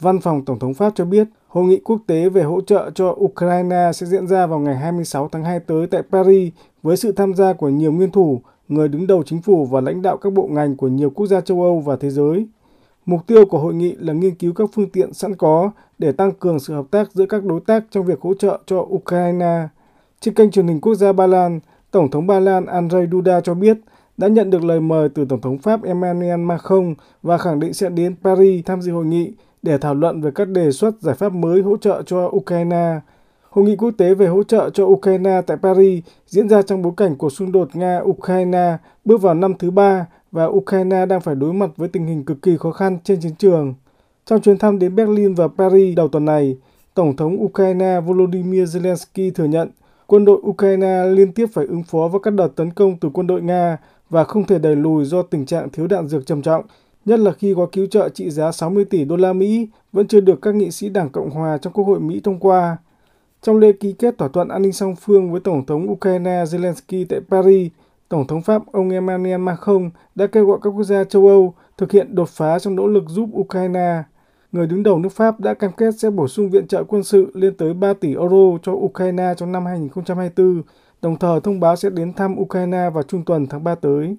Văn phòng Tổng thống Pháp cho biết, hội nghị quốc tế về hỗ trợ cho Ukraine sẽ diễn ra vào ngày 26 tháng 2 tới tại Paris với sự tham gia của nhiều nguyên thủ, người đứng đầu chính phủ và lãnh đạo các bộ ngành của nhiều quốc gia châu Âu và thế giới. Mục tiêu của hội nghị là nghiên cứu các phương tiện sẵn có để tăng cường sự hợp tác giữa các đối tác trong việc hỗ trợ cho Ukraine. Trên kênh truyền hình quốc gia Ba Lan, Tổng thống Ba Lan Andrzej Duda cho biết đã nhận được lời mời từ Tổng thống Pháp Emmanuel Macron và khẳng định sẽ đến Paris tham dự hội nghị để thảo luận về các đề xuất giải pháp mới hỗ trợ cho Ukraine. Hội nghị quốc tế về hỗ trợ cho Ukraine tại Paris diễn ra trong bối cảnh cuộc xung đột Nga-Ukraine bước vào năm thứ ba và Ukraine đang phải đối mặt với tình hình cực kỳ khó khăn trên chiến trường. Trong chuyến thăm đến Berlin và Paris đầu tuần này, Tổng thống Ukraine Volodymyr Zelensky thừa nhận quân đội Ukraine liên tiếp phải ứng phó với các đợt tấn công từ quân đội Nga và không thể đẩy lùi do tình trạng thiếu đạn dược trầm trọng, nhất là khi gói cứu trợ trị giá 60 tỷ đô la Mỹ vẫn chưa được các nghị sĩ Đảng Cộng hòa trong Quốc hội Mỹ thông qua. Trong lễ ký kết thỏa thuận an ninh song phương với Tổng thống Ukraine Zelensky tại Paris, Tổng thống Pháp ông Emmanuel Macron đã kêu gọi các quốc gia châu Âu thực hiện đột phá trong nỗ lực giúp Ukraine. Người đứng đầu nước Pháp đã cam kết sẽ bổ sung viện trợ quân sự lên tới 3 tỷ euro cho Ukraine trong năm 2024, đồng thời thông báo sẽ đến thăm Ukraine vào trung tuần tháng 3 tới.